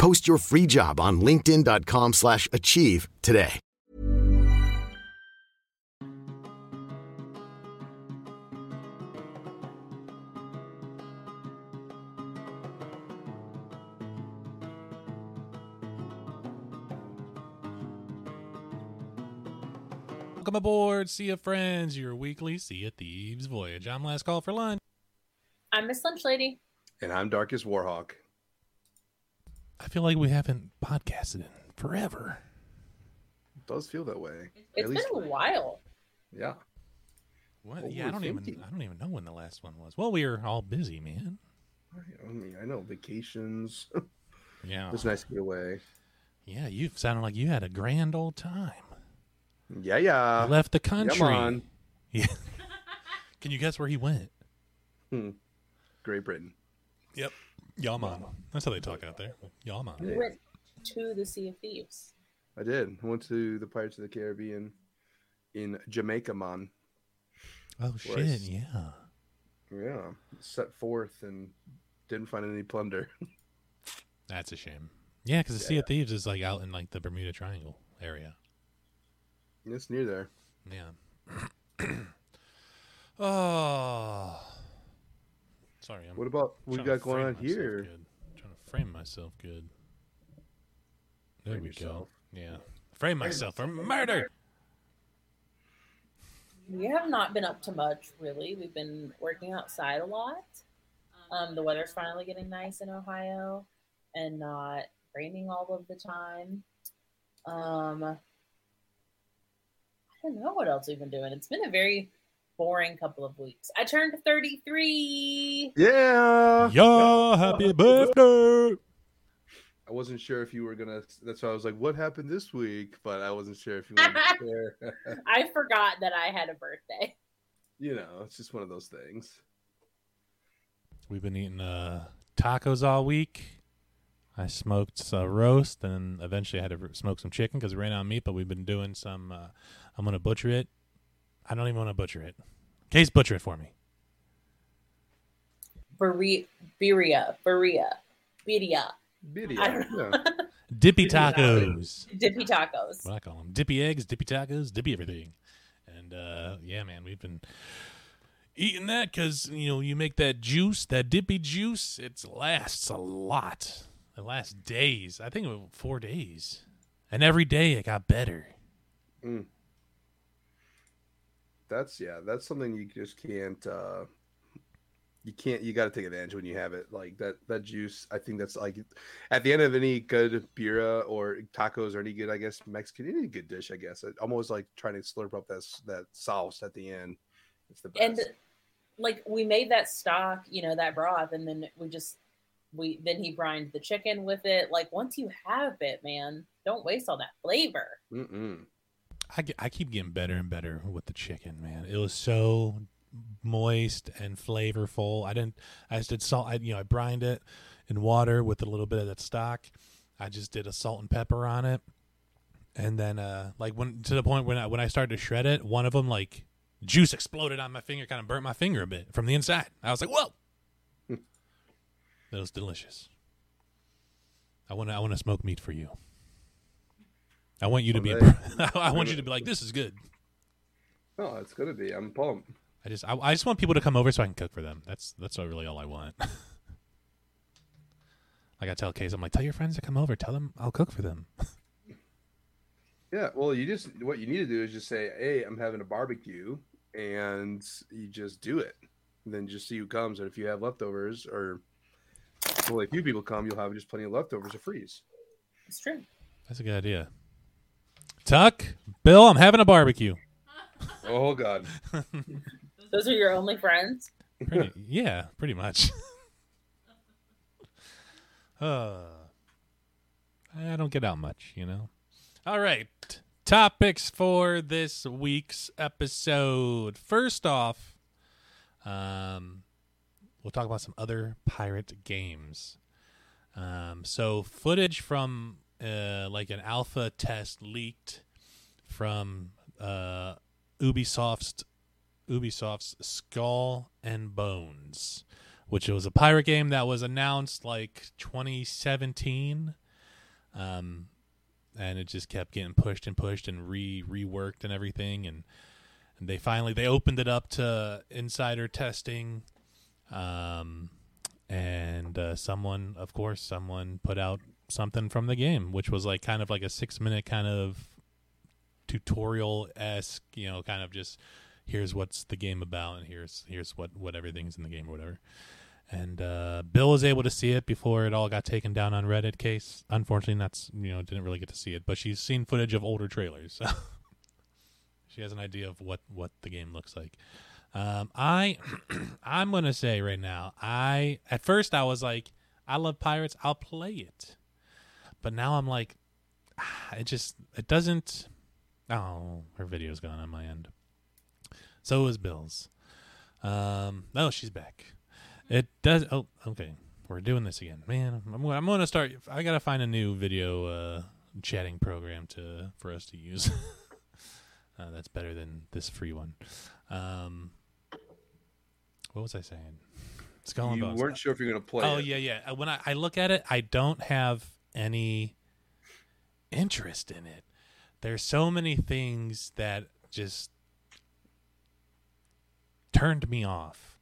Post your free job on linkedin.com/achieve slash achieve today. Welcome aboard, Sea of Friends, your weekly Sea of Thieves voyage. I'm Last Call for Lunch. I'm Miss Lunch Lady. And I'm Darkest Warhawk. I feel like we haven't podcasted in forever. It does feel that way. It's At been a while. Yeah. What? What yeah, I don't thinking. even I don't even know when the last one was. Well, we were all busy, man. I mean, I know vacations. Yeah. it's nice to get away. Yeah, you sounded like you had a grand old time. Yeah, yeah. Left the country. Come on. Yeah. Can you guess where he went? Hmm. Great Britain. Yep. Yaman. That's how they talk out there. Yaman. We went to the Sea of Thieves. I did. I went to the Pirates of the Caribbean in Jamaica, man. Oh Where I shit, yeah. Yeah. Set forth and didn't find any plunder. That's a shame. Yeah, because the Sea of Thieves is like out in like the Bermuda Triangle area. it's near there. Yeah. oh. Sorry, I'm What about what we got going on here? Good. trying to frame myself good. There Frame we yourself. go. Yeah. Frame myself for murder. We have not been up to much, really. We've been working outside a lot. Um, the weather's finally getting nice in Ohio and not raining all of the time. Um, I don't know what else we've been doing. It's been a very boring couple of weeks. I turned 33. Yeah. Yeah, happy birthday. I wasn't sure if you were gonna. That's why I was like, "What happened this week?" But I wasn't sure if you wanted to share. I forgot that I had a birthday. you know, it's just one of those things. We've been eating uh, tacos all week. I smoked a roast, and eventually I had to r- smoke some chicken because we ran out of meat. But we've been doing some. Uh, I'm gonna butcher it. I don't even want to butcher it. Case, butcher it for me. Berea, Berea, Berea, Berea. Video. I don't know. Yeah. Dippy tacos. Dippy tacos. What I call them. Dippy eggs, dippy tacos, dippy everything. And uh, yeah, man, we've been eating that because you know you make that juice, that dippy juice. It lasts a lot. It lasts days. I think it was four days, and every day it got better. Mm. That's yeah. That's something you just can't. uh You can't. You got to take advantage when you have it. Like that. That juice. I think that's like at the end of any good birria or tacos or any good. I guess Mexican any good dish. I guess it almost like trying to slurp up that that sauce at the end. It's the best. And like we made that stock, you know, that broth, and then we just we then he brined the chicken with it. Like once you have it, man, don't waste all that flavor. Mm-mm. I, ge- I keep getting better and better with the chicken, man. It was so moist and flavorful. I didn't. I just did salt. I you know I brined it in water with a little bit of that stock. I just did a salt and pepper on it, and then uh like when to the point when I when I started to shred it, one of them like juice exploded on my finger, kind of burnt my finger a bit from the inside. I was like, whoa. that was delicious. I want to I want to smoke meat for you. I want you to be. Someday. I want you to be like, this is good. Oh, it's gonna be. I'm pumped. I just I, I just want people to come over so I can cook for them. That's that's really all I want. like I tell Case, I'm like, tell your friends to come over. Tell them I'll cook for them. Yeah, well, you just what you need to do is just say, "Hey, I'm having a barbecue," and you just do it. And then just see who comes, and if you have leftovers, or well, if few people come, you'll have just plenty of leftovers to freeze. It's true. That's a good idea. Tuck, Bill, I'm having a barbecue. Oh God, Those are your only friends. Pretty, yeah, pretty much. uh, I don't get out much, you know. All right, topics for this week's episode. First off, um, we'll talk about some other pirate games. Um, so footage from uh, like an alpha test leaked from uh, Ubisoft's Ubisoft's Skull and Bones, which was a pirate game that was announced like 2017. Um, and it just kept getting pushed and pushed and re reworked and everything and, and they finally they opened it up to insider testing um, and uh, someone of course someone put out something from the game which was like kind of like a six minute kind of tutorial esque you know kind of just here's what's the game about and here's here's what what everything's in the game or whatever and uh, Bill was able to see it before it all got taken down on Reddit. Case, unfortunately, that's you know didn't really get to see it, but she's seen footage of older trailers, so she has an idea of what what the game looks like. Um, I I'm gonna say right now, I at first I was like, I love pirates, I'll play it, but now I'm like, ah, it just it doesn't. Oh, her video's gone on my end. So is Bill's. Um, oh, she's back. It does. Oh, okay. We're doing this again, man. I'm, I'm going to start. I got to find a new video uh, chatting program to for us to use. uh, that's better than this free one. Um, what was I saying? Skull and you Bones. weren't sure if you're going to play. Oh it. yeah, yeah. Uh, When I, I look at it, I don't have any interest in it. There's so many things that just turned me off.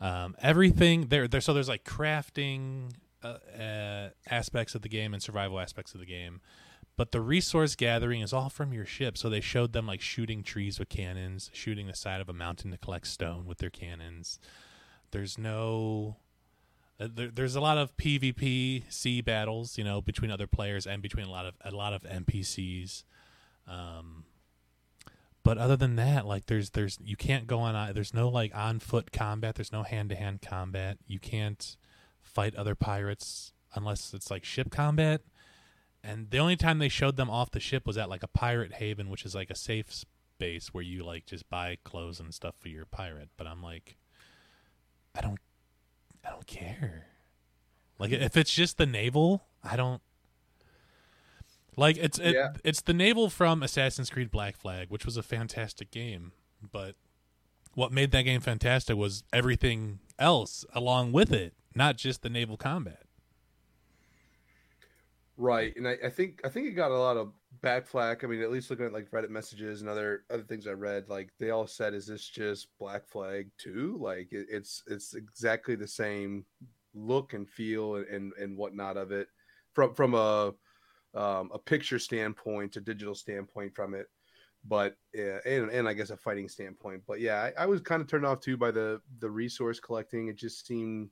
Um, everything there, there. So there's like crafting uh, uh, aspects of the game and survival aspects of the game, but the resource gathering is all from your ship. So they showed them like shooting trees with cannons, shooting the side of a mountain to collect stone with their cannons. There's no there, there's a lot of PvP sea battles, you know, between other players and between a lot of a lot of NPCs. Um, but other than that, like there's there's you can't go on. There's no like on foot combat. There's no hand to hand combat. You can't fight other pirates unless it's like ship combat. And the only time they showed them off the ship was at like a pirate haven, which is like a safe space where you like just buy clothes and stuff for your pirate. But I'm like, I don't I don't care. Like if it's just the naval, I don't like it's it, Yeah. it's the naval from Assassin's Creed Black Flag, which was a fantastic game, but what made that game fantastic was everything else along with it, not just the naval combat. Right, and I, I think I think it got a lot of back flack. I mean, at least looking at like Reddit messages and other other things I read, like they all said, "Is this just Black Flag 2? Like it, it's it's exactly the same look and feel and, and and whatnot of it from from a um, a picture standpoint, a digital standpoint from it, but yeah, and and I guess a fighting standpoint. But yeah, I, I was kind of turned off too by the the resource collecting. It just seemed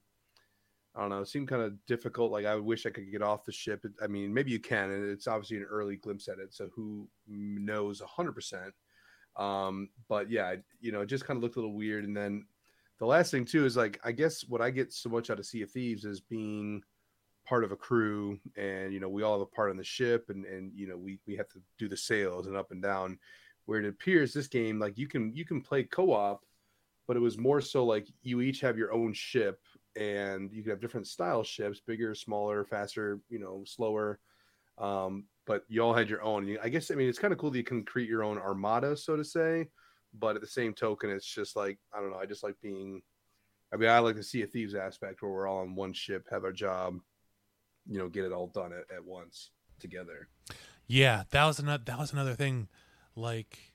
I don't know. It seemed kind of difficult. Like I wish I could get off the ship. I mean, maybe you can, and it's obviously an early glimpse at it. So who knows hundred percent? Um, but yeah, you know, it just kind of looked a little weird. And then the last thing too is like, I guess what I get so much out of Sea of Thieves is being part of a crew, and you know, we all have a part on the ship, and and you know, we we have to do the sails and up and down. Where it appears this game, like you can you can play co-op, but it was more so like you each have your own ship and you can have different style ships bigger smaller faster you know slower. Um, but you all had your own. I guess i mean it's kind of cool that you can create your own armada so to say but at the same token it's just like i don't know i just like being i mean i like the sea of thieves aspect where we're all on one ship have our job you know get it all done at, at once together. Yeah, that was another that was another thing. Like,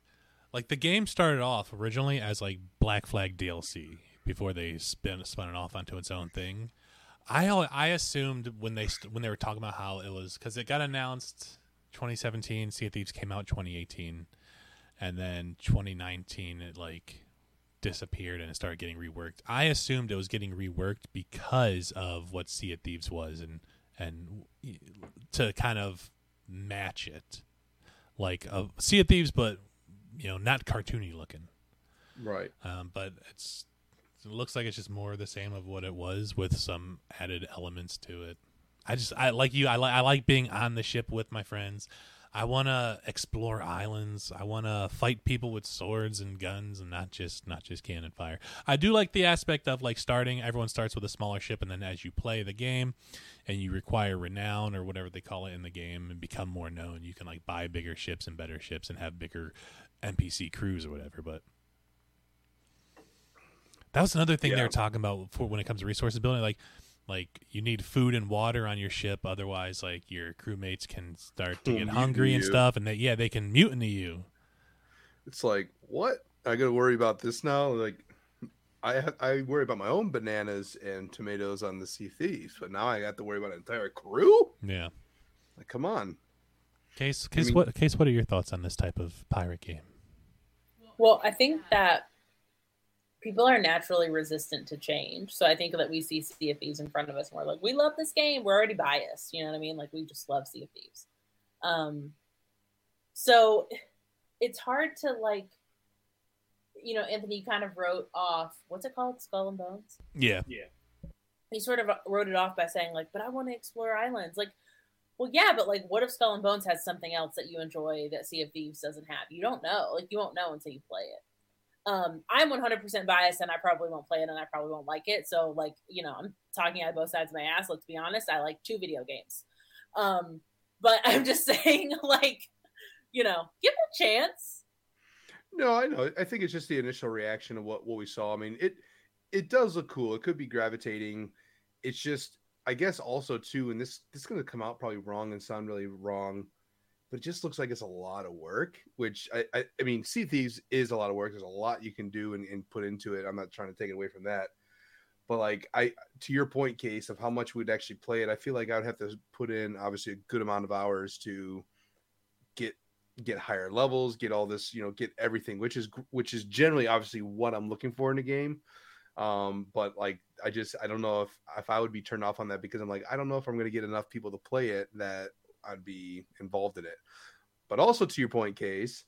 like the game started off originally as like Black Flag DLC before they spin spun it off onto its own thing. I I assumed when they st- when they were talking about how it was because it got announced 2017, Sea of Thieves came out 2018, and then 2019 it like disappeared and it started getting reworked. I assumed it was getting reworked because of what Sea of Thieves was and and to kind of match it, like a Sea of Thieves, but you know not cartoony looking. Right. Um, but it's it looks like it's just more the same of what it was with some added elements to it. I just I like you. I like I like being on the ship with my friends. I want to explore islands. I want to fight people with swords and guns and not just not just cannon fire. I do like the aspect of like starting. Everyone starts with a smaller ship, and then as you play the game, and you require renown or whatever they call it in the game, and become more known, you can like buy bigger ships and better ships and have bigger NPC crews or whatever. But that was another thing they were talking about for when it comes to resources building. Like, like you need food and water on your ship, otherwise, like your crewmates can start to get hungry and you. stuff, and they, yeah, they can mutiny you. It's like what? I got to worry about this now. Like, I I worry about my own bananas and tomatoes on the Sea Thieves, but now I got to worry about an entire crew. Yeah. Like, come on. Case, case, mean- what, case? What are your thoughts on this type of pirate game? Well, I think that people are naturally resistant to change. So I think that we see Sea of Thieves in front of us and we're like, we love this game. We're already biased. You know what I mean? Like we just love Sea of Thieves. Um, so it's hard to like, you know, Anthony kind of wrote off what's it called, Skull and Bones. Yeah, Yeah. He sort of wrote it off by saying like, but I want to explore islands. Like, well, yeah, but like, what if Skull and Bones has something else that you enjoy that Sea of Thieves doesn't have? You don't know. Like, you won't know until you play it um i'm 100% biased and i probably won't play it and i probably won't like it so like you know i'm talking out of both sides of my ass let's be honest i like two video games um but i'm just saying like you know give it a chance No, I know. I think it's just the initial reaction of what what we saw. I mean, it it does look cool. It could be gravitating. It's just, I guess, also too, and this this is going to come out probably wrong and sound really wrong, but it just looks like it's a lot of work. Which I I, I mean, Sea Thieves is a lot of work. There's a lot you can do and, and put into it. I'm not trying to take it away from that. But like I to your point, case of how much we'd actually play it, I feel like I would have to put in obviously a good amount of hours to get get higher levels, get all this, you know, get everything, which is which is generally obviously what I'm looking for in a game. Um, but like I just I don't know if if I would be turned off on that because I'm like I don't know if I'm going to get enough people to play it that I'd be involved in it. But also to your point, case,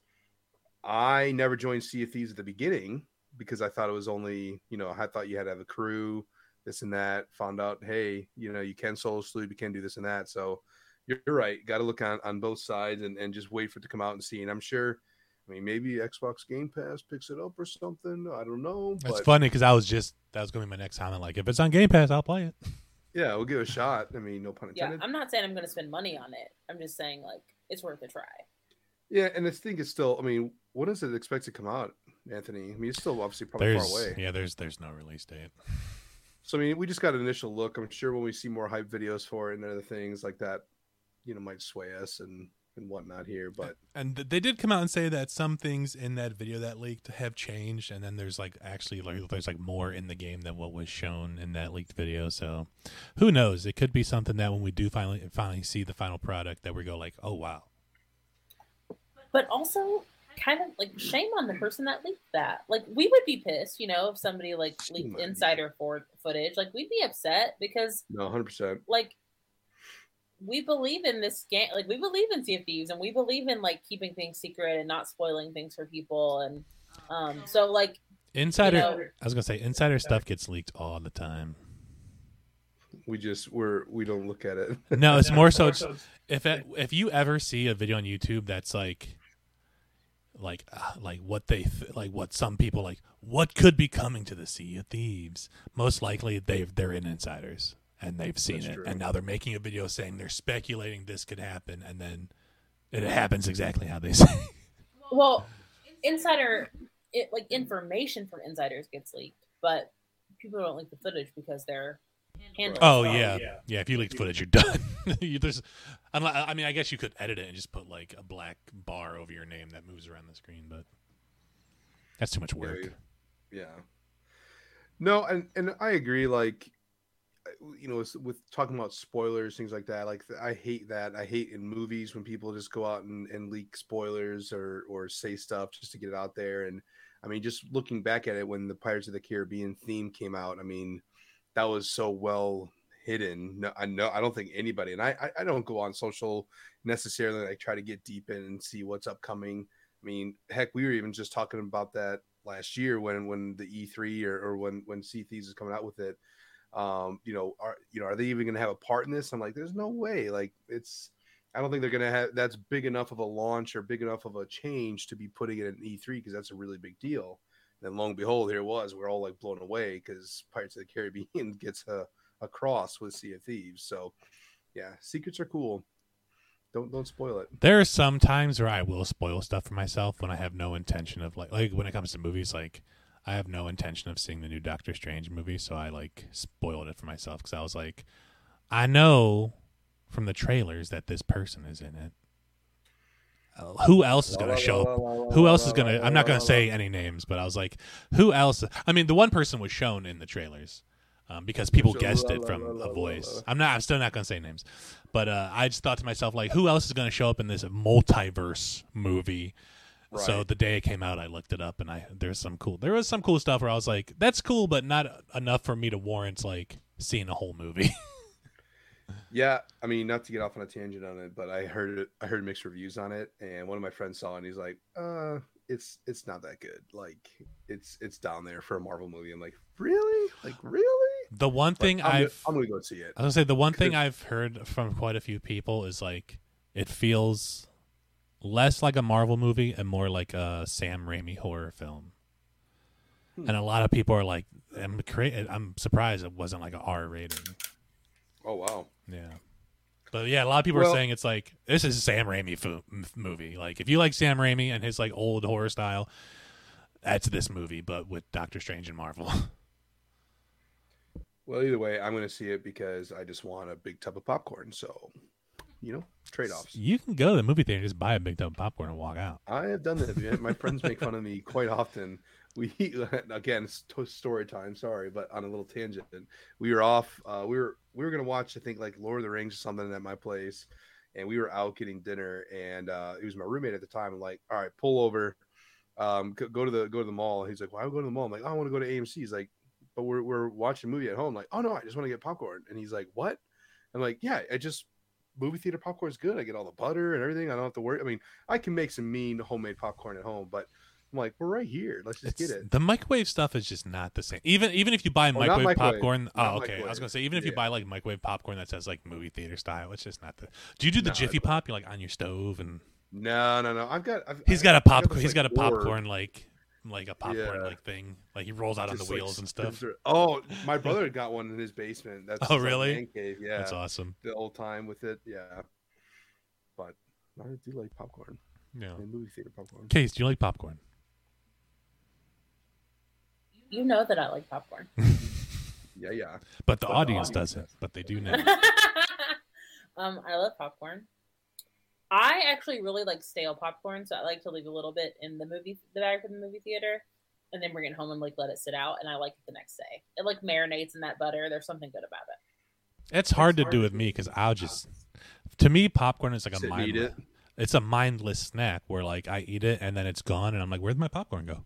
I never joined Sea of Thieves at the beginning because I thought it was only you know I thought you had to have a crew, this and that. Found out hey you know you can solo sleep, you can do this and that. So you're you're right. Got to look on on both sides and and just wait for it to come out and see. And I'm sure. I mean, maybe Xbox Game Pass picks it up or something. I don't know. That's but funny because I was just that was going to be my next comment. Like, if it's on Game Pass, I'll play it. yeah, we'll give it a shot. I mean, no pun intended. yeah intended. i'm not saying i'm gonna spend money on it i'm just saying like it's worth a try Yeah, and this thing is still. I mean, when does it expected to come out, Anthony? I mean, it's still obviously probably There's far away. yeah, there's there's no release date. So I mean, we just got an initial look. I'm sure when we see more hype videos for it and other things like that, you know, might sway us and and whatnot here. But And they did come out and say that some things in that video that leaked have changed, and then there's like actually like there's like more in the game than what was shown in that leaked video. So who knows? It could be something that when we do finally finally see the final product, that we go like, oh wow, but also kind of like shame on the person that leaked that like we would be pissed you know if somebody like leaked insider for footage like we'd be upset because no, 100. percent like we believe in this game like we believe in sea of thieves and we believe in like keeping things secret and not spoiling things for people and um so like insider. You know- I was gonna say insider stuff gets leaked all the time. We just we're we don't look at it. No, it's more so it's- if it, if you ever see a video on YouTube that's like like uh, like what they th- like what some people like what could be coming to the Sea of Thieves most likely they've they're in insiders and they've seen That's it true. and now they're making a video saying they're speculating this could happen and then it happens exactly how they say well insider it like information from insiders gets leaked but people don't leak the footage because they're handled oh, oh yeah yeah if you leaked footage you're done You- there's I mean I guess you could edit it and just put like a black bar over your name that moves around the screen but that's too much work Yeah. Yeah. No, and and I agree. Like you know with, talking about spoilers things like that like i hate that. I hate in movies when people just go out and, and leak spoilers or or say stuff just to get it out there. And i mean just looking back at it when the pirates of the caribbean theme came out i mean that was so well hidden. No, i know i don't think anybody and I, I i don't go on social necessarily like try to get deep in and see what's upcoming. I mean heck we were even just talking about that last year when when the E3 or, or when when Sea Thieves is coming out with it. Um, you know, are you know, are they even going to have a part in this? I'm like, there's no way. Like, it's I don't think they're going to have that's big enough of a launch or big enough of a change to be putting it in E3 because that's a really big deal. And then, lo and behold, here it was. We're all like blown away because Pirates of the Caribbean gets a, a cross with Sea of Thieves. So, yeah, secrets are cool. Don't don't spoil it. There are some times where I will spoil stuff for myself when I have no intention of like like when it comes to movies like I have no intention of seeing the new Doctor Strange movie, so I like spoiled it for myself because I was like, I know from the trailers that this person is in it. Uh, who else is going to show up? Who else is going to? I'm not going to say any names, but I was like, who else? I mean, the one person was shown in the trailers um, because people guessed it from a voice. I'm not. I'm still not going to say names, but uh, I just thought to myself, like, who else is going to show up in this multiverse movie? Right. So the day it came out, I looked it up, and I there's some cool. There was some cool stuff where I was like, "That's cool," but not enough for me to warrant like seeing a whole movie. yeah, I mean, not to get off on a tangent on it, but I heard it. I heard mixed reviews on it, and one of my friends saw it, and he's like, "Uh, it's it's not that good. Like, it's it's down there for a Marvel movie." I'm like, "Really? Like, really?" The one thing I'm I've gonna, I'm gonna go see it. I was gonna say the one thing I've heard from quite a few people is like it feels less like a Marvel movie and more like a Sam Raimi horror film. Hmm. And a lot of people are like, I'm cra- I'm surprised it wasn't like a R rating. Oh wow. Yeah. But yeah, a lot of people well, are saying it's like this is a Sam Raimi fo- movie. Like if you like Sam Raimi and his like old horror style, that's this movie, but with Doctor Strange and Marvel. Well, either way, I'm going to see it because I just want a big tub of popcorn. So, you know, trade offs. You can go to the movie theater and just buy a big tub of popcorn and walk out. I have done that. My friends make fun of me quite often. We again story time. Sorry, but on a little tangent. We were off. Uh, we were we were going to watch I think like Lord of the Rings or something at my place, and we were out getting dinner. And uh, it was my roommate at the time. I'm like, all right, pull over. Um, go to the go to the mall. He's like, why well, go to the mall? I'm like, oh, I want to go to AMC. He's like, but we're we're watching a movie at home. Like, oh no, I just want to get popcorn. And he's like, what? I'm like, yeah, I just movie theater popcorn is good. I get all the butter and everything. I don't have to worry. I mean, I can make some mean homemade popcorn at home, but I'm like, we're right here. Let's just it's, get it. The microwave stuff is just not the same. Even even if you buy oh, microwave, microwave, popcorn, oh okay. Microwave. I was gonna say even if yeah. you buy like microwave popcorn that says like movie theater style, it's just not the. Do you do the no, Jiffy Pop? You're like on your stove and. No, no, no. I've got. I've, he's got a popcorn. He's got a popcorn like like a popcorn yeah. like thing. Like he rolls out Just on the wheels and stuff. Oh, my brother got one in his basement. That's oh really? Cave. Yeah, that's awesome. The old time with it, yeah. But I do like popcorn. Yeah, and movie theater popcorn. Case, do you like popcorn? You know that I like popcorn. yeah, yeah. But the but audience the doesn't. But they do know. um, I love popcorn. I actually really like stale popcorn, so I like to leave a little bit in the movie the bag for the movie theater, and then bring it home and like let it sit out, and I like it the next day. It like marinates in that butter. There's something good about it. It's hard it's to hard do with me because I'll just to me popcorn is like a mindless. It. It's a mindless snack where like I eat it and then it's gone, and I'm like, where'd my popcorn go?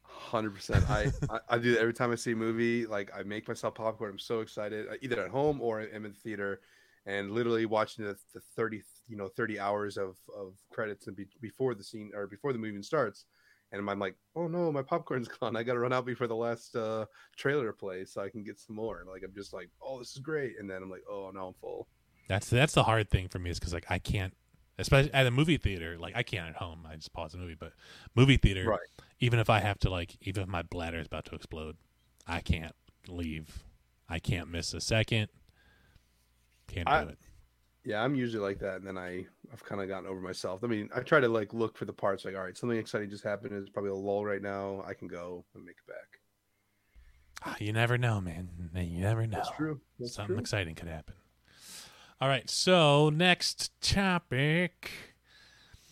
Hundred percent. I, I do that every time I see a movie. Like I make myself popcorn. I'm so excited, either at home or in the theater, and literally watching the, the 30 you know 30 hours of of credits and be, before the scene or before the movie starts. And i'm like oh no my popcorn's gone. I gotta run out before the last uh trailer plays so i can get some more. Like i'm just like oh this is great. And then i'm like oh no i'm full. That's that's the hard thing for me is because like i can't especially at a movie theater like i can't at home. I just pause the movie. But movie theater right. even if i have to like even if my bladder is about to explode i can't leave. I can't miss a second. Can't do I, it yeah, I'm usually like that, and then I I've kind of gotten over myself. I mean, I try to like look for the parts. Like, all right, something exciting just happened. It's probably a lull right now. I can go and make it back. Ah, you never know, man. You never know. That's true. That's something true. exciting could happen. All right, so next topic.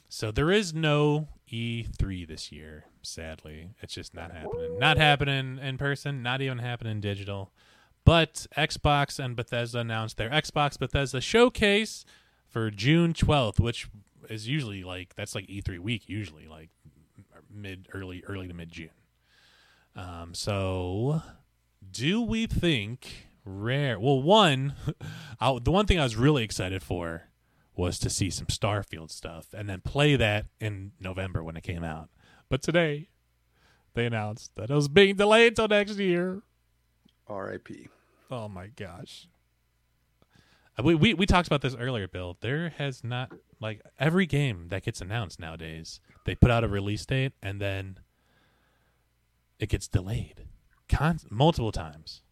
So there is no E3 this year. Sadly, it's just not happening. Not happening in person. Not even happening digital. But Xbox and Bethesda announced their Xbox Bethesda showcase for June 12th, which is usually like that's like E3 week, usually like mid early early to mid June. Um, so do we think Rare? Well, one, I, the one thing I was really excited for was to see some Starfield stuff and then play that in November when it came out. But today, they announced that it was being delayed till next year. R.I.P. Oh my gosh. Uh, We, we we talked about this earlier, Bill. There has not like every game that gets announced nowadays, they put out a release date and then it gets delayed, con- multiple times.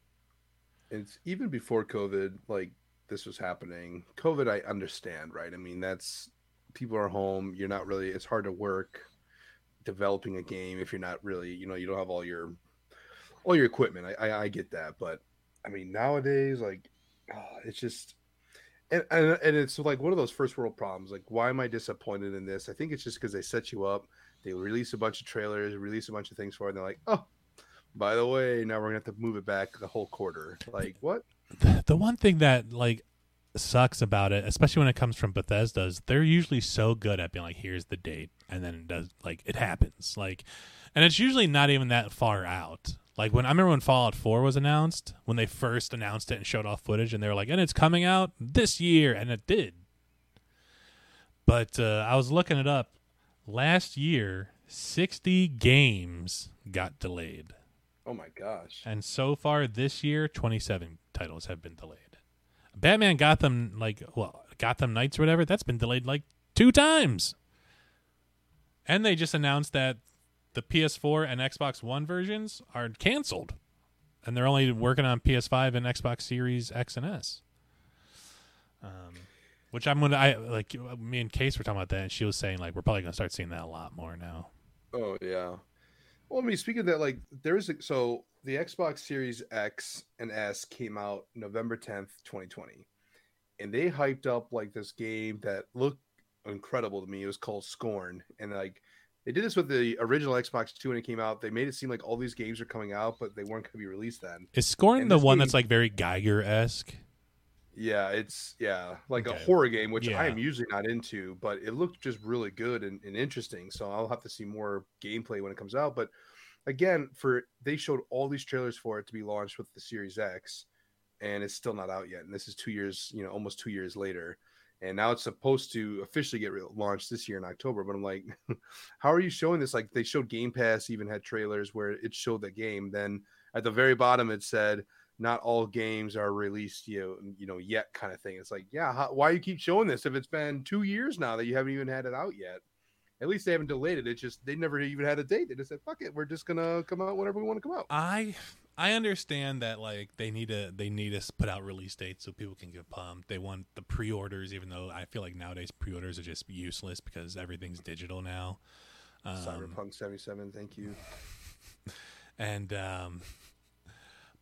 It's even before COVID, like this was happening. COVID, I understand, right? I mean, that's people are home. You're not really. It's hard to work developing a game if you're not really, you know, you don't have all your all your equipment. I I, I get that, but I mean, nowadays, like, oh, it's just. And, and, and it's like one of those first world problems. Like, why am I disappointed in this? I think it's just because they set you up. They release a bunch of trailers, release a bunch of things for it, and they're like, oh, by the way, now we're gonna have to move it back the whole quarter. Like what? The, the one thing that like sucks about it, especially when it comes from Bethesda, is they're usually so good at being like, "Here's the date," and then it does like it happens. Like, and it's usually not even that far out. Like when I remember when Fallout 4 was announced, when they first announced it and showed off footage, and they were like, "And it's coming out this year," and it did. But uh, I was looking it up. Last year, 60 games got delayed. Oh my gosh! And so far this year, 27 titles have been delayed. Batman Gotham, like, well, Gotham Knights or whatever, that's been delayed like two times. And they just announced that the PS4 and Xbox One versions are canceled. And they're only working on PS5 and Xbox Series X and S. Um, which I'm gonna, I like, me and Case were talking about that, and she was saying, like, we're probably gonna start seeing that a lot more now. Oh yeah. Well, I mean, speaking of that, like there's a, so the Xbox Series X and S came out November 10th, 2020, and they hyped up like this game that looked incredible to me. It was called Scorn, and like they did this with the original Xbox 2 when it came out. They made it seem like all these games are coming out, but they weren't going to be released then. Is Scorn And the one game- that's like very Giger esque? Yeah, it's yeah, like Okay. a horror game, which Yeah. I am usually not into, but it looked just really good and, and interesting. So I'll have to see more gameplay when it comes out. But again, for they showed all these trailers for it to be launched with the Series X, and it's still not out yet. And this is two years, you know, almost two years later. And now it's supposed to officially get re- launched this year in October. But I'm like, how are you showing this? Like they showed Game Pass even had trailers where it showed the game. Then at the very bottom it said not all games are released you know, you know yet kind of thing it's like yeah how, why you keep showing this if it's been two years now that you haven't even had it out yet at least they haven't delayed it it's just they never even had a date they just said fuck it we're just gonna come out whenever we want to come out I I understand that like they need to they need to put out release dates so people can get pumped. They want the pre-orders, even though I feel like nowadays pre-orders are just useless because everything's digital now. Um, cyberpunk 77 thank you and um,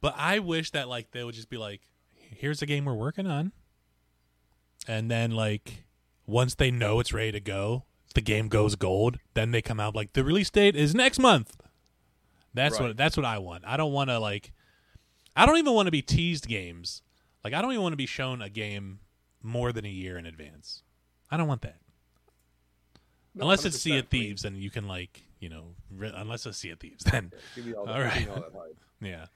but I wish that like they would just be like, here's a game we're working on, and then like once they know it's ready to go, the game goes gold. Then they come out like the release date is next month. That's Right. what that's what I want. I don't want to like, I don't even want to be teased games. Like I don't even want to be shown a game more than a year in advance. I don't want that. No, unless it's Sea 100%. of Thieves, and you can like you know, re- unless it's Sea of Thieves, then give me all, All that, give me all that yeah.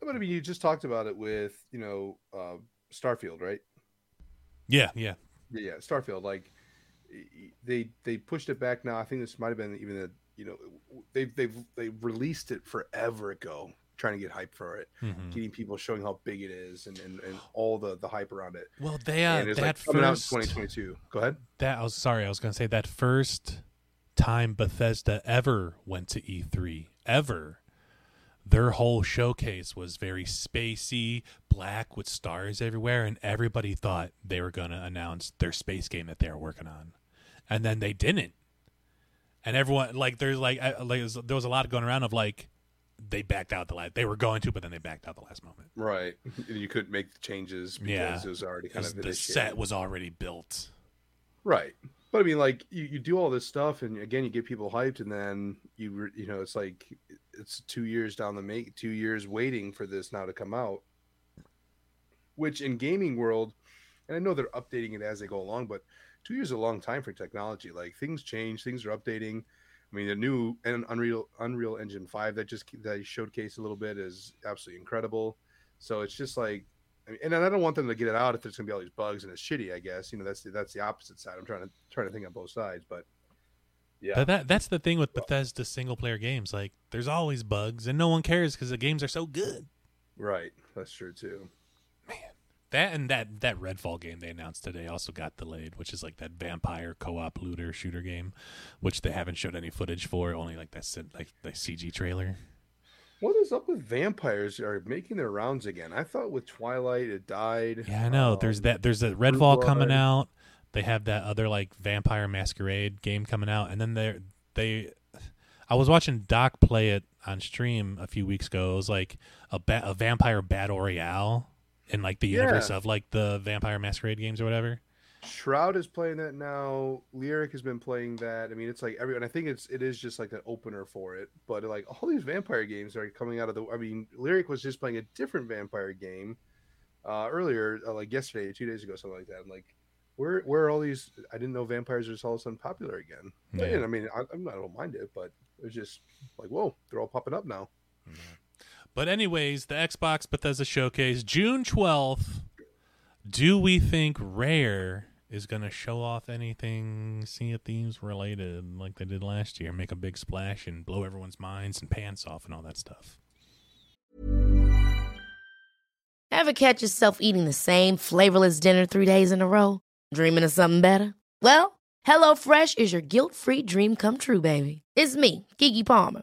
but i mean you just talked about it with you know uh starfield right Yeah, yeah. Yeah, yeah, Starfield. Like they they pushed it back now. I think this might have been even a you know they've they've they released it forever ago, trying to get hype for it, Mhm. getting people showing how big it is and and, and all the the hype around it. Well, they uh, that like coming out in first 2022. Go ahead. that I was sorry, I was going to say that first time Bethesda ever went to E3 ever. Their whole showcase was very spacey, black with stars everywhere, and everybody thought they were going to announce their space game that they were working on, and then they didn't. And everyone like there's like I, like there was a lot going around of like they backed out the last they were going to, but then they backed out the last moment. Right, and you couldn't make the changes because Yeah. it was already kind of the initiated. set was already built. Right. But I mean, like you, you do all this stuff, and again, you get people hyped, and then you you know it's like it's two years down the make, two years waiting for this now to come out. which in gaming world, and I know they're updating it as they go along, but two years is a long time for technology. Like things change, things are updating. I mean, the new Unreal Unreal Engine Five that just that showcased a little bit is absolutely incredible. So it's just like, I mean, and I don't want them to get it out if there's gonna be all these bugs and it's shitty. I guess you know that's the, that's the opposite side. I'm trying to trying to think on both sides, but yeah, But that that's the thing with Bethesda single player games. Like, there's always bugs, and no one cares because the games are so good. right. That's true too. That and that that Redfall game they announced today also got delayed, which is like that vampire co-op looter shooter game, which they haven't showed any footage for, only like that like the CG trailer. What is up with vampires are making their rounds again? I thought with Twilight it died. Yeah, I know. there's Um, that. There's a Redfall coming out. They have that other like Vampire Masquerade game coming out, and then they they. I was watching Doc play it on stream a few weeks ago. It was like a ba- a vampire battle royale in like the universe of like the Vampire Masquerade games or whatever. Shroud is playing that now. Lirik has been playing that. I mean, it's like everyone. I think it's it is just like an opener for it. But like all these vampire games are coming out of the. I mean, Lirik was just playing a different vampire game uh, earlier, uh, like yesterday, two days ago, something like that. I'm like, where where are all these? I didn't know vampires are just all of a sudden popular again. Yeah. And I mean, I, I'm not, I don't mind it, but it's just like, whoa, they're all popping up now. But anyways, the Xbox Bethesda showcase June twelfth. Do we think Rare is going to show off anything Sea of Thieves related like they did last year? Make a big splash and blow everyone's minds and pants off and all that stuff. Ever catch yourself eating the same flavorless dinner three days in a row? Dreaming of something better? Well, HelloFresh is your guilt free dream come true, baby. It's me, Gigi Palmer.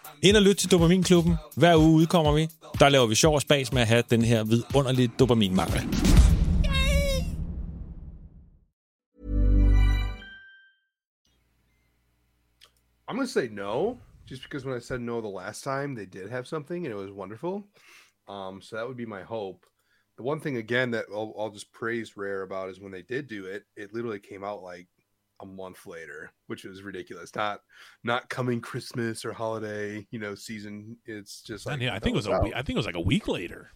Ind og lyt til Dopaminklubben. Hver uge udkommer vi. Der laver vi sjov og spas med at have den her vidunderlige dopaminmangel. I'm gonna say no, just because when I said no the last time, they did have something and it was wonderful. Um, so that would be my hope. The one thing again that I'll, I'll just praise Rare about is when they did do it, it literally came out like a month later, which was ridiculous. Not not coming Christmas or holiday, you know, season. It's just like yeah, I think it was a week, I think it was like a week later.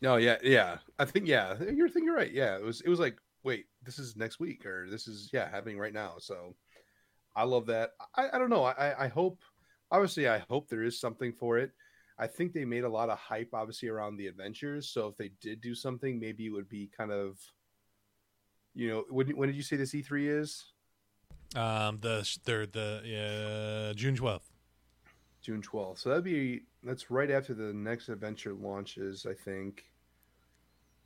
No, yeah, yeah. I think yeah. You're thinking you're right. Yeah, it was. It was like, wait, this is next week, or this is yeah happening right now. So, I love that. I, I don't know. I I hope. Obviously, I hope there is something for it. I think they made a lot of hype, obviously, around the adventures. So if they did do something, maybe it would be kind of, you know, when when did you say this E three is? Um, the they're the uh, June twelfth. June twelfth. So that'd be that's right after the next adventure launches, I think.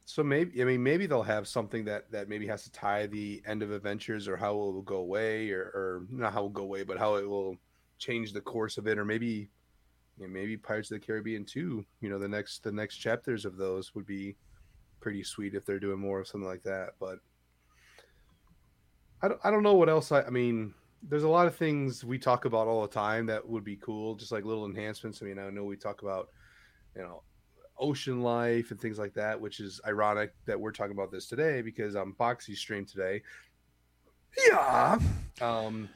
So maybe I mean maybe they'll have something that that maybe has to tie the end of adventures or how it will go away or, or not how it will go away, but how it will change the course of it, or maybe you know, maybe Pirates of the Caribbean two. You know, the next the next chapters of those would be pretty sweet if they're doing more of something like that. But I don't, I don't know what else. I, I mean, there's a lot of things we talk about all the time that would be cool, just like little enhancements. I mean, I know we talk about, you know, ocean life and things like that, which is ironic that we're talking about this today because on Boxy's stream today, yeah, um,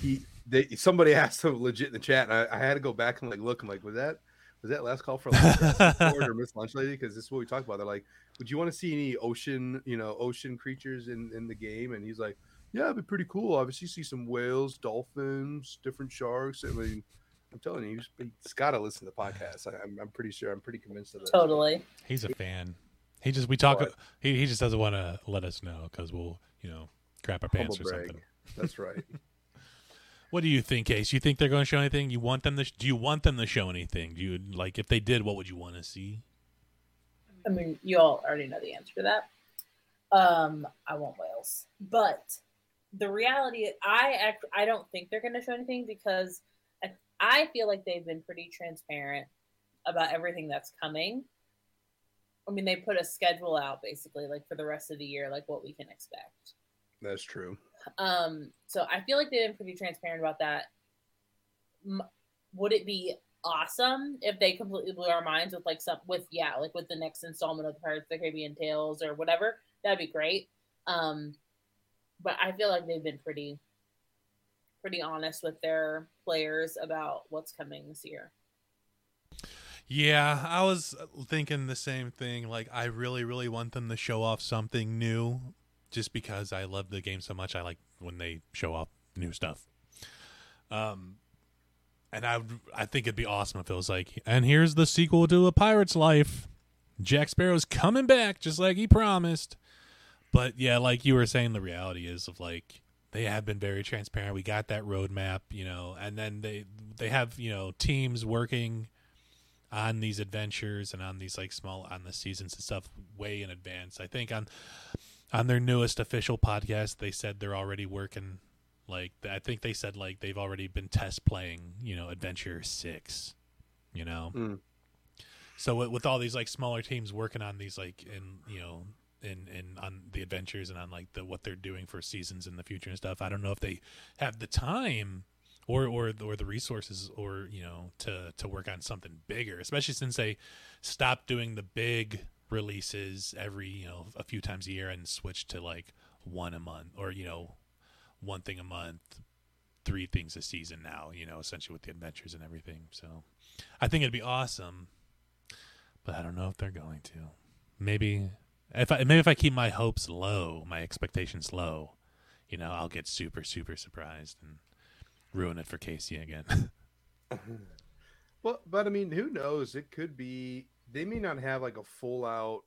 he they somebody asked him legit in the chat, and I, I had to go back and like look. I'm like, was that was that last call for like, or Miss Lunch Lady? Because this is what we talked about. They're like, would you want to see any ocean, you know, ocean creatures in in the game? And he's like, yeah, it'd be pretty cool. Obviously, see some whales, dolphins, different sharks. I mean, I'm telling you, he's, he's got to listen to the podcast. I, am I'm pretty sure. I'm pretty convinced of it. Totally. He's a fan. He just we talk. He he just doesn't want to let us know because we'll you know crap our pants Humble or brag. something. That's right. What do you think, Ace? You think they're going to show anything? You want them to? Do you want them to show anything? Do you like if they did? What would you want to see? I mean, you all already know the answer to that. Um, I want whales, but the reality, I act, I don't think they're going to show anything because I, I feel like they've been pretty transparent about everything that's coming. I mean, they put a schedule out basically, like for the rest of the year, like what we can expect. That's true. Um, so I feel like they've been pretty transparent about that. M- would it be awesome if they completely blew our minds with like some with yeah, like with the next installment of the Pirates of the Caribbean Tales or whatever? That'd be great. Um, but I feel like they've been pretty pretty honest with their players about what's coming this year. Yeah, I was thinking the same thing. Like, I really, really want them to show off something new, just because I love the game so much. I like when they show off new stuff. Um, and I, I think it'd be awesome if it was like, and here's the sequel to A Pirate's Life. Jack Sparrow's coming back, just like he promised. But yeah, like you were saying, the reality is of like they have been very transparent. We got that roadmap, you know, and then they they have you know teams working on these adventures and on these like small on the seasons and stuff way in advance. I think on on their newest official podcast, they said they're already working like I think they said like they've already been test playing, you know, Adventure Six, you know. Mm. So with, with all these like smaller teams working on these like in you know in in on the adventures and on like the what they're doing for seasons in the future and stuff, I don't know if they have the time or or or the resources or you know to to work on something bigger, especially since they stopped doing the big releases every you know a few times a year and switch to like one a month or you know one thing a month three things a season now you know essentially with the adventures and everything. So i think it'd be awesome but i don't know if they're going to. Maybe if i maybe if i keep my hopes low my expectations low you know i'll get super super surprised and ruin it for casey again. Well, but I mean, who knows? It could be they may not have like a full out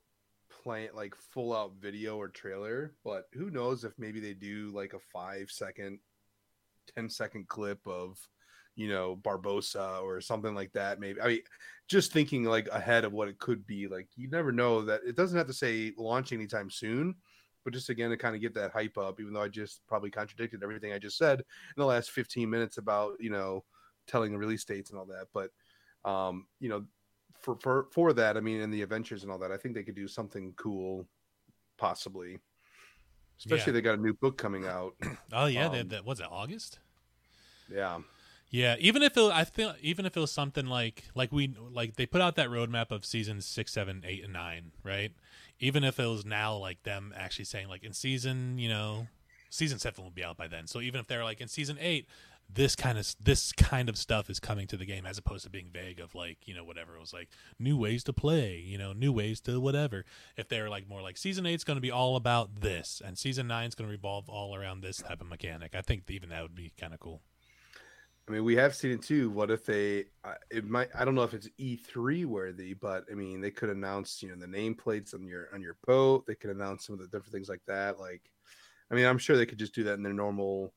plan, like full out video or trailer, but who knows if maybe they do like a five second, 10 second clip of, you know, Barbossa or something like that. Maybe I mean, just thinking like ahead of what it could be. Like you never know that it doesn't have to say launch anytime soon. But just again to kind of get that hype up, even though I just probably contradicted everything I just said in the last 15 minutes about, you know, telling the release dates and all that. But um, you know, for for for that, I mean, in the adventures and all that, I think they could do something cool, possibly. Especially Yeah. they got a new book coming out. oh yeah that, Um, that was it august yeah, Yeah, even if it, I feel even if it was something like like we like they put out that roadmap of seasons six, seven, eight, and nine, right? Even if it was now like them actually saying like in season, you know, season seven will be out by then. So even if they're like in season eight, this kind of this kind of stuff is coming to the game as opposed to being vague of like you know whatever it was like new ways to play, you know, new ways to whatever. If they're like more like season eight's going to be all about this, and season nine's going to revolve all around this type of mechanic, I think even that would be kind of cool. I mean, we have seen it too. What if they? uh, It might. I don't know if it's E three worthy, but I mean, they could announce you know the nameplates on your on your boat. They could announce some of the different things like that. Like, I mean, I'm sure they could just do that in their normal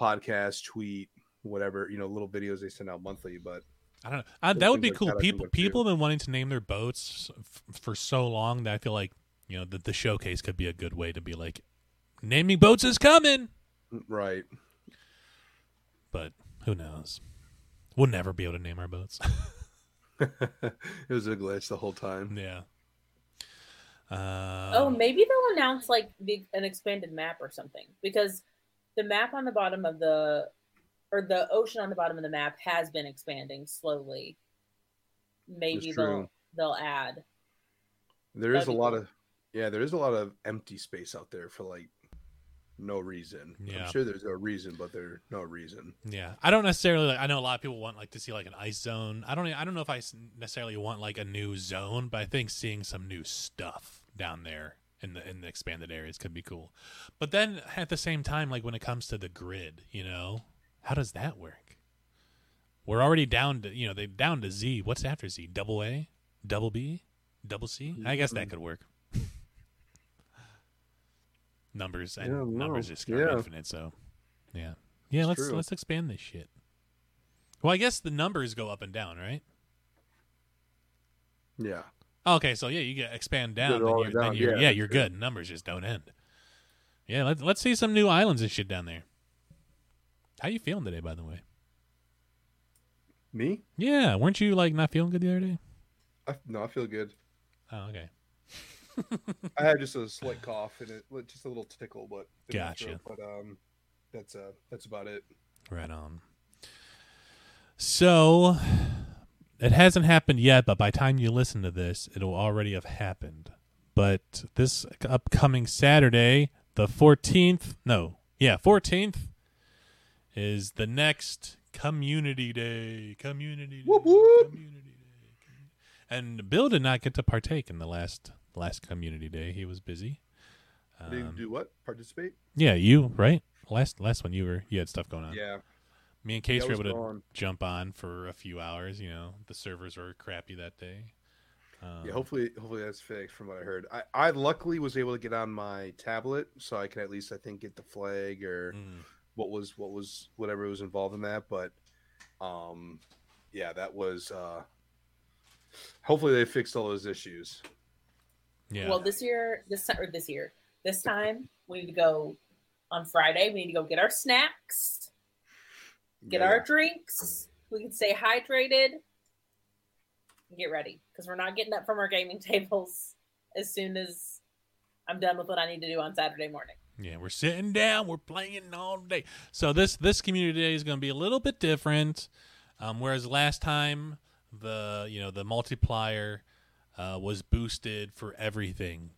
podcast, tweet, whatever you know, little videos they send out monthly. But I don't know. I, that would be like cool. that I think People people have been wanting to name their boats f- for so long that I feel like you know the the showcase could be a good way to be like naming boats is coming. right, But who knows? We'll never be able to name our boats. it was a glitch the whole time. yeah. Uh, oh, maybe they'll announce like the, an expanded map or something because the map on the bottom of the or the ocean on the bottom of the map has been expanding slowly. Maybe That's they'll true. they'll add. There is That'd a lot cool. of yeah, there is a lot of empty space out there for like no reason. Yeah. I'm sure there's a reason, but there's no reason. Yeah, I don't necessarily. Like, I know a lot of people want like to see like an ice zone. I don't. I don't know if I necessarily want like a new zone, but I think seeing some new stuff down there in the in the expanded areas could be cool. But then at the same time, like when it comes to the grid, you know, how does that work? We're already down to you know they down to Z. What's after Z? Double A, double B, double C. I guess that could work. numbers and numbers just are Yeah. infinite. So yeah, yeah. It's let's true. let's expand this shit. Well, I guess the numbers go up and down, right? Yeah. Okay, so yeah, you get expand down, then you're, way then you're, yeah, yeah, you're it. good. Numbers just don't end. Yeah, let's let's see some new islands and shit down there. How you feeling today, by the way? Me? Yeah, weren't you like not feeling good the other day? I, no, I feel good. Oh, okay. I had just a slight cough and it just a little tickle, but Gotcha. throat, But um, that's uh that's about it. Right on. So, it hasn't happened yet, but by the time you listen to this, it'll already have happened. But this upcoming Saturday, the 14th, no, yeah, 14th, is the next Community Day. Community Day. Whoop, whoop. Community Day. And Bill did not get to partake in the last last Community Day. He was busy. Did Um, do what? Participate? yeah, you right? Last last one you were you had stuff going on. Yeah. Me and Case Yeah, I were was able to jump on for a few hours. You know, the servers were crappy that day. Um, Yeah, hopefully, hopefully that's fixed from what I heard. I, I luckily was able to get on my tablet, so I can at least I think get the flag or mm, what was what was whatever was involved in that. But, um, yeah, that was. uh Hopefully they fixed all those issues. yeah. Well, this year, this or this year, this time we need to go on Friday. We need to go get our snacks, get Yeah, our drinks. We can stay hydrated and get ready because we're not getting up from our gaming tables as soon as I'm done with what I need to do on Saturday morning. Yeah, we're sitting down, we're playing all day. So this this community day is going to be a little bit different. Um, whereas last time the you know the multiplier uh, was boosted for everything,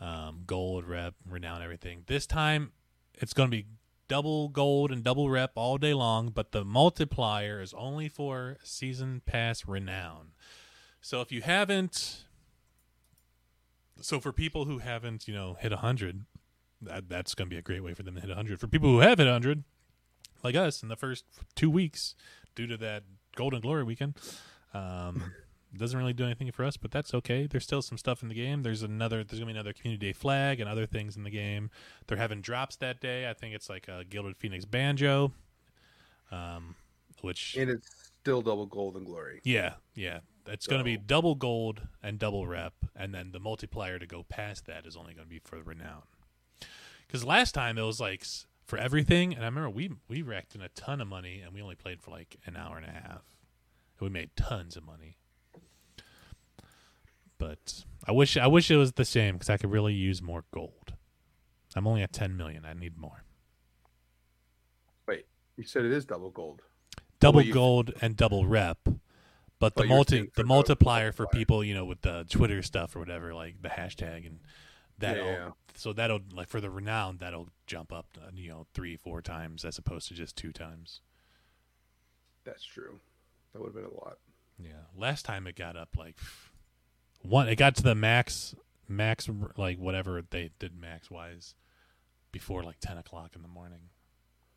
um, gold, rep, renown, everything. This time it's going to be double gold and double rep all day long, but the multiplier is only for season pass renown. So if you haven't, so for people who haven't you know hit a hundred that that's going to be a great way for them to hit 100. For people who have hit 100, like us, in the first two weeks, due to that Golden Glory weekend, um, doesn't really do anything for us, but that's okay. There's still some stuff in the game. There's another. There's to be another Community Day flag and other things in the game. They're having drops that day. I think it's like a Gilded Phoenix banjo, um, which and it's still double gold and glory. yeah, yeah. It's going to be double gold and double rep, and then the multiplier to go past that is only going to be for renown. Because last time it was like for everything, and I remember we we racked in a ton of money, and we only played for like an hour and a half. And we made tons of money. But I wish I wish it was the same because I could really use more gold. I'm only at 10 million. I need more. Wait, you said it is double gold. double you- gold and double rep. But the multi the multiplier for people, you know, with the Twitter stuff or whatever, like the hashtag and that'll Yeah. so that'll like for the renown that'll jump up, uh, you know, three four times as opposed to just two times. That's true. That would have been a lot. Yeah, last time it got up like one. It got to the max, max like whatever they did max wise before like ten o'clock in the morning,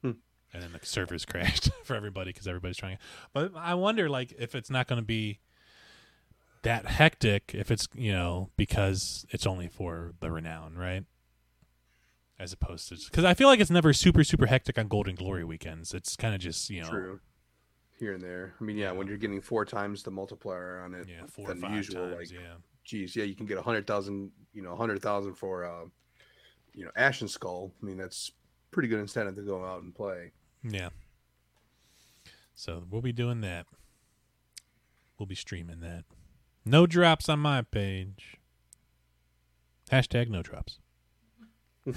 Hmm. and then the servers crashed for everybody because everybody's trying. But I wonder like if it's not going to be that hectic if it's you know because it's only for the renown, right? As opposed to because I feel like it's never super super hectic on Golden Glory weekends. It's kind of just you know True. Here and there. I mean, yeah, when you're getting four times the multiplier on it, yeah four than usual, times, like, yeah. geez, yeah, you can get a hundred thousand, you know, a hundred thousand for, uh, you know, Ashen Skull. I mean, that's pretty good incentive to go out and play. Yeah. So we'll be doing that. We'll be streaming that. No drops on my page. Hashtag no drops.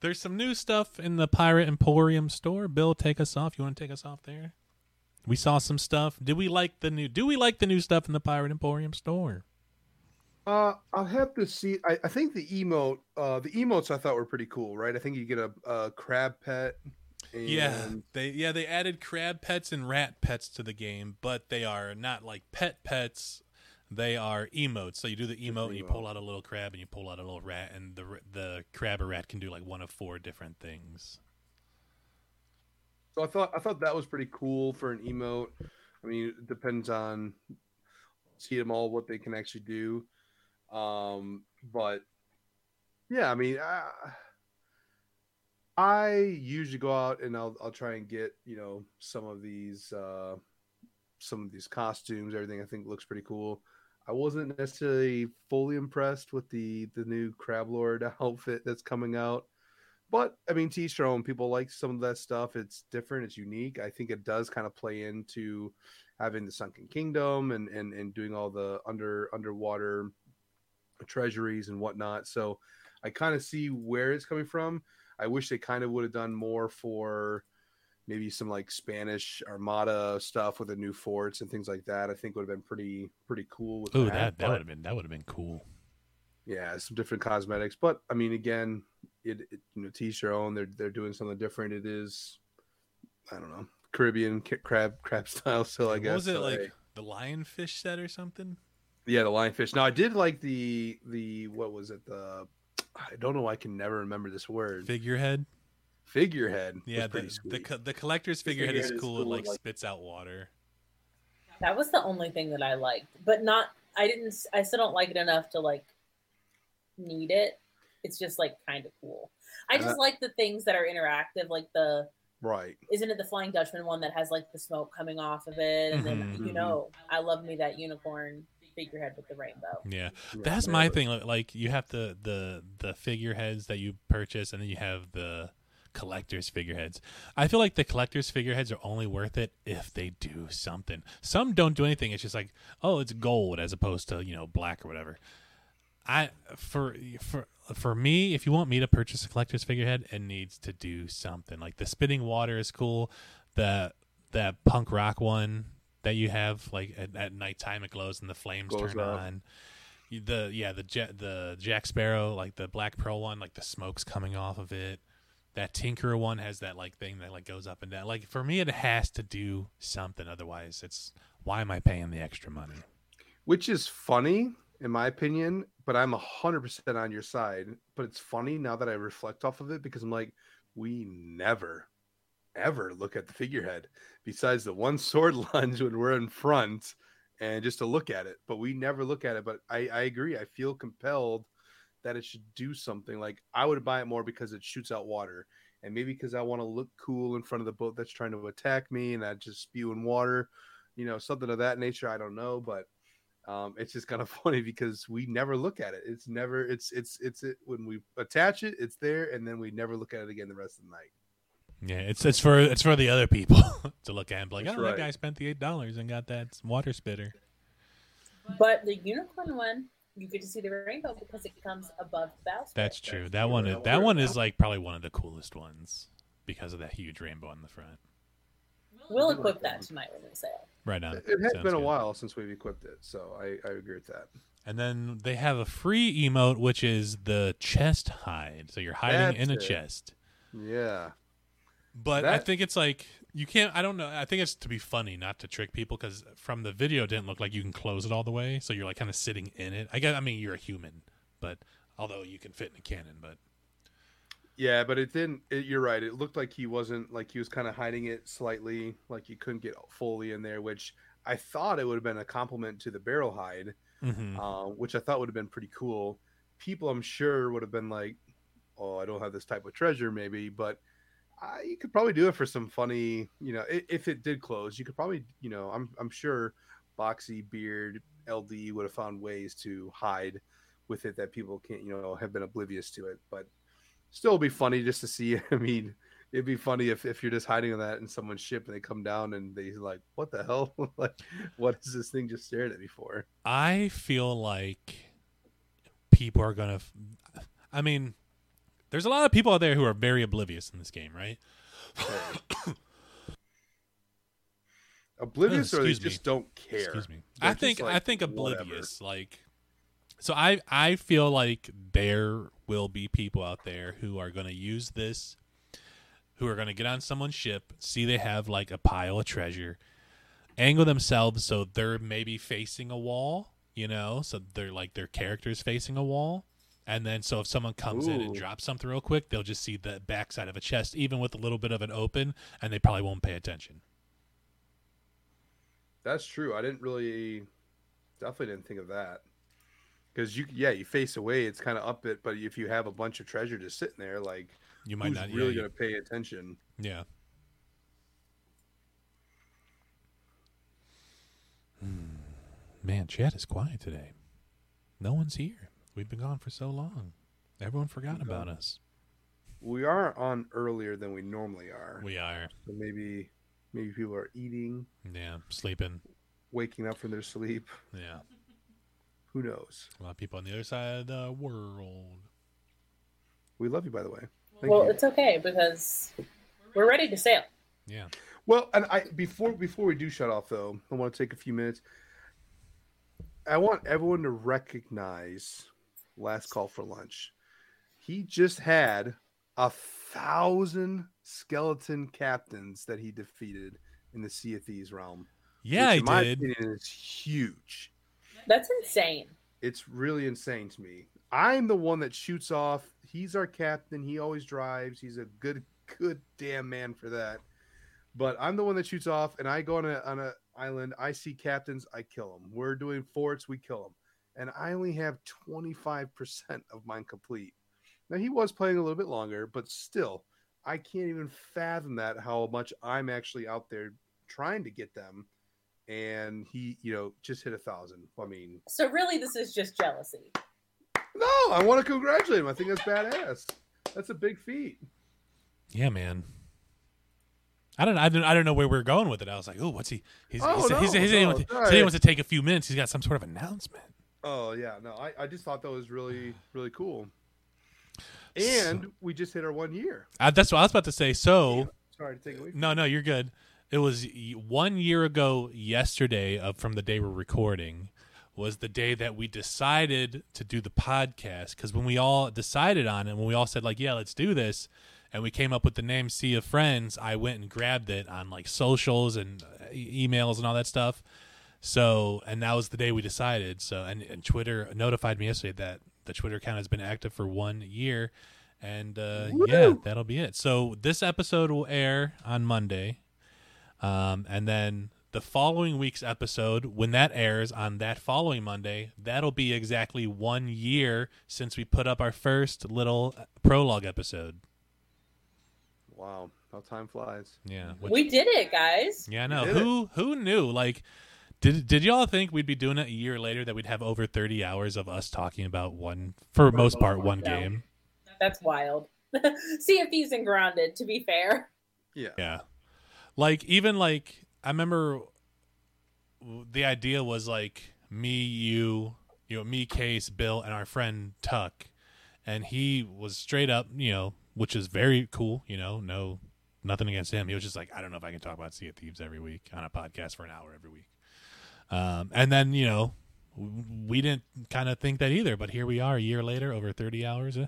There's some new stuff in the Pirate Emporium store. Bill, take us off. You want to take us off there? We saw some stuff. Did we like the new? Do we like the new stuff in the Pirate Emporium store? Uh, I'll have to see. I, I think the emote, uh, the emotes I thought were pretty cool, right? I think you get a, a crab pet. And... Yeah, they yeah they added crab pets and rat pets to the game, but they are not like pet pets. They are emotes. So you do the emote, and you pull out a little crab, and you pull out a little rat, and the the crab or rat can do like one of four different things. So I thought I thought that was pretty cool for an emote. I mean, it depends on see them all what they can actually do. Um, but yeah, I mean, I, I usually go out and I'll I'll try and get you know some of these uh, some of these costumes. Everything I think looks pretty cool. I wasn't necessarily fully impressed with the the new Crab Lord outfit that's coming out. But I mean, T own. People like some of that stuff. It's different. It's unique. I think it does kind of play into having the Sunken Kingdom and and and doing all the under underwater treasuries and whatnot. So I kind of see where it's coming from. I wish they kind of would have done more for maybe some like Spanish Armada stuff with the new forts and things like that. I think would have been pretty pretty cool. Oh, that that, that would have been that would have been cool. Yeah, some different cosmetics, but I mean, again, it, it you know, teach your own. They're they're doing something different. It is, I don't know, Caribbean crab crab style. So I what guess was it so like I- the lionfish set or something? Yeah, the lionfish. Now I did like the the what was it the I don't know. I can never remember this word. Figurehead. Figurehead. Yeah, pretty the, sweet. the the collector's figurehead is figurehead is cool. It like like- spits out water. That was the only thing that I liked, but not. I didn't. I still don't like it enough to like need it. It's just like kind of cool. I just I- like the things that are interactive, like the right. isn't it the Flying Dutchman one that has like the smoke coming off of it, and then Mhm. you know I love me that unicorn figurehead with the rainbow. Yeah, Yeah, that's my thing. like- Like you have the the the figureheads that you purchase, and then you have the collector's figureheads. I feel like the collector's figureheads are only worth it if they do something. Some don't do anything. It's just like, oh, it's gold as opposed to you know black or whatever. I for for for me, if you want me to purchase a collector's figurehead, it needs to do something. Like the spitting water is cool. The that punk rock one that you have, like at, at nighttime, it glows and the flames Glows turn up. on. The yeah the Ja- the Jack Sparrow, like the Black Pearl one, like the smoke's coming off of it. That Tinker one has that like thing that like goes up and down. Like for me, it has to do something. Otherwise, it's why am I paying the extra money? Which is funny in my opinion, but I'm hundred percent on your side. But it's funny now that I reflect off of it because I'm like, we never, ever look at the figurehead besides the one sword lunge when we're in front and just to look at it. But we never look at it. But I, I agree. I feel compelled that it should do something. Like I would buy it more because it shoots out water. And maybe because I want to look cool in front of the boat that's trying to attack me and I just spew in water, you know, something of that nature. I don't know, but um, it's just kind of funny because we never look at it. It's never it's it's it's it when we attach it, it's there, and then we never look at it again the rest of the night. Yeah, it's it's for it's for the other people to look at and be like, That's oh, right. that guy spent the eight dollars and got that water spitter. But the unicorn one, you get to see the rainbow because it comes above the bowsprit. That's true. That one is that one is like probably one of the coolest ones because of that huge rainbow on the front. We'll equip that tonight when we sail. Right now. It has Sounds been a good. while since we've equipped it, so I, I agree with that. And then they have a free emote, which is the chest hide. So you're hiding in a it. chest. Yeah, But I think it's like you can't. I don't know. I think it's to be funny, not to trick people, because from the video, it didn't look like you can close it all the way. So you're like kind of sitting in it. I guess. I mean, you're a human, but although you can fit in a cannon, but yeah, but it didn't. It, you're right. It looked like he wasn't like he was kind of hiding it slightly, like he couldn't get fully in there. Which I thought it would have been a compliment to the barrel hide, Mhm. uh, which I thought would have been pretty cool. People, I'm sure, would have been like, "Oh, I don't have this type of treasure, maybe," but uh, you could probably do it for some funny, you know, i- if it did close, you could probably, you know, I'm I'm sure Boxy Beard LD would have found ways to hide with it that people can't, you know, have been oblivious to it, but still be funny just to see. I mean, it'd be funny if, if you're just hiding on that in someone's ship and they come down and they like, what the hell? like, what is this thing just stared at me for? I feel like people are gonna. f- I mean, there's a lot of people out there who are very oblivious in this game, right? Oblivious, oh, or they me. just don't care. Excuse me. They're I think like, I think whatever. oblivious. Like, so I I feel like there will be people out there who are going to use this, who are going to get on someone's ship, see they have like a pile of treasure, angle themselves so they're maybe facing a wall, you know, so they're like their characters facing a wall. And then, so if someone comes in and drops something real quick, they'll just see the backside of a chest, even with a little bit of an open, and they probably won't pay attention. That's true. I didn't really, definitely didn't think of that. Because you, yeah, you face away, it's kind of up it. But if you have a bunch of treasure just sitting there, like You might not really you- going to pay attention? Yeah. Hmm. Man, chat is quiet today. No one's here. We've been gone for so long. Everyone forgot about us. We are on earlier than we normally are. We are. So maybe, maybe people are eating, Yeah, sleeping. waking up from their sleep. Yeah. Who knows? A lot of people on the other side of the world. We love you, by the way. Thank well, you. it's okay because we're ready to sail. Yeah. Well, and I before before we do shut off though, I want to take a few minutes. I want everyone to recognize last call for lunch. He just had a thousand skeleton captains that he defeated in the Sea of Thieves realm. Yeah, which I in my did. opinion is huge. That's insane. It's really insane to me. I'm the one that shoots off. He's our captain. He always drives. He's a good, good damn man for that. But I'm the one that shoots off, and I go on a on a island. I see captains. I kill them. We're doing forts. We kill them, and I only have 25 percent of mine complete. Now he was playing a little bit longer, but still, I can't even fathom that how much I'm actually out there trying to get them, and he, you know, just hit a thousand. I mean, So really, this is just jealousy. no, I want to congratulate him. I think that's badass. That's a big feat. Yeah, man. I don't, I don't, I don't know where we're going with it. I was like, oh, what's he? He's, Oh, he said, he no, said, he said he no, wants to- it's said he wants to take a few minutes. He's got some sort of announcement. Oh yeah, no, I, I just thought that was really really cool. And we just hit our one year. Uh, that's what I was about to say. So, Sorry to take away. No, no, you're good. It was one year ago yesterday of from the day we're recording was the day that we decided to do the podcast because when we all decided on it, when we all said like, yeah, let's do this, and we came up with the name Sea of Friends, I went and grabbed it on like socials and uh, emails and all that stuff. So, and that was the day we decided. So, and, and Twitter notified me yesterday that the Twitter account has been active for one year. And uh, yeah, that'll be it. So, this episode will air on Monday. Um, and then the following week's episode, when that airs on that following Monday, that'll be exactly one year since we put up our first little prologue episode. Wow, how time flies. Yeah. which- We did it, guys. Yeah, I know. did it. Who who knew? Like, did did y'all think we'd be doing it a year later that we'd have over thirty hours of us talking about one, for most part, one Yeah. game? That's wild. sea of Thieves and Grounded, to be fair. Yeah. Yeah. Like even like I remember the idea was like me, you, you know, me, Case, Bill, and our friend Tuck, and he was straight up, you know, which is very cool. You know, no, nothing against him. He was just like, I don't know if I can talk about Sea of Thieves every week on a podcast for an hour every week. Um, and then you know, we didn't kind of think that either, but here we are a year later, over thirty hours. Uh,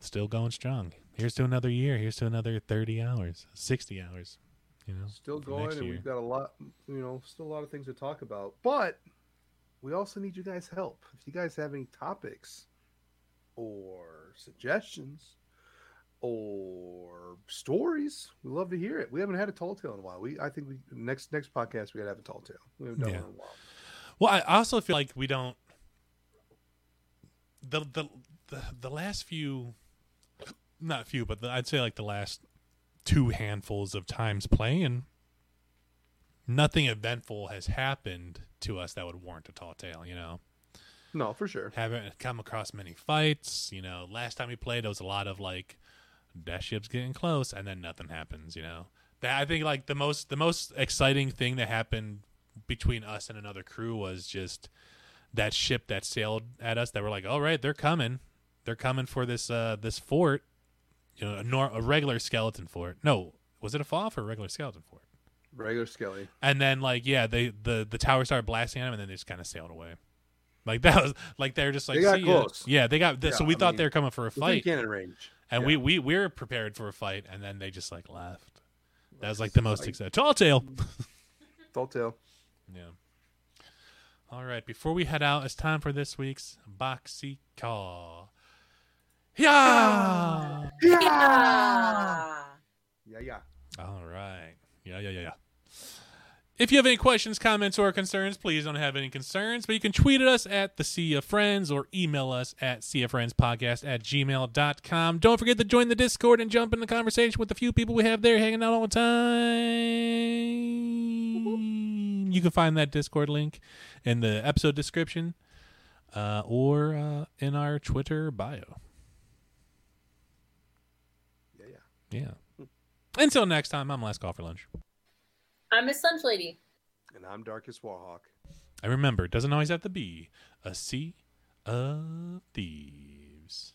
still going strong. Here's to another year. Here's to another 30 hours, 60 hours. You know, Still going, and year. we've got a lot. You know, still a lot of things to talk about. But we also need you guys' help. If you guys have any topics or suggestions or stories, we love to hear it. We haven't had a tall tale in a while. We, I think, we next next podcast we gotta have a tall tale. We haven't done Yeah. one in a while. Well, I also feel like we don't. The the the, the last few, not few, but the, I'd say like the last two handfuls of times playing, nothing eventful has happened to us that would warrant a tall tale. You know, No, for sure. haven't come across many fights. You know, last time we played, it was a lot of like that ship's getting close, and then nothing happens. You know, that I think like the most the most exciting thing that happened between us and another crew was just that ship that sailed at us that were like, all right, they're coming, they're coming for this uh this fort, you know, a, nor- a regular skeleton fort. No, was it a FOF or a regular skeleton fort? Regular Skelly. And then like yeah, they the the tower started blasting at them, and then they just kind of sailed away. Like that was like they're just like They got "See ya." close. Yeah, they got. Yeah, so we I thought mean, they were coming for a fight, cannon range. and Yeah. we we we were prepared for a fight, and then they just like left. That was like the most exciting. Tall tale. Mm-hmm. Tall tale. Yeah. All right. Before we head out, it's time for this week's boxy call. Yeah. Yeah. Yeah, yeah. All right. Yeah, yeah, yeah, yeah. If you have any questions, comments, or concerns, please don't have any concerns, but you can tweet at us at the Sea of Friends or email us at seaofriendspodcast at gmail.com. Don't forget to join the Discord and jump in the conversation with the few people we have there hanging out all the time. You can find that Discord link in the episode description uh, or uh, in our Twitter bio. Yeah, yeah. Yeah. Until next time, I'm Last Call for Lunch. I'm Miss Lunch Lady. And I'm Darkest Warhawk. I remember, it doesn't always have to be a sea of thieves.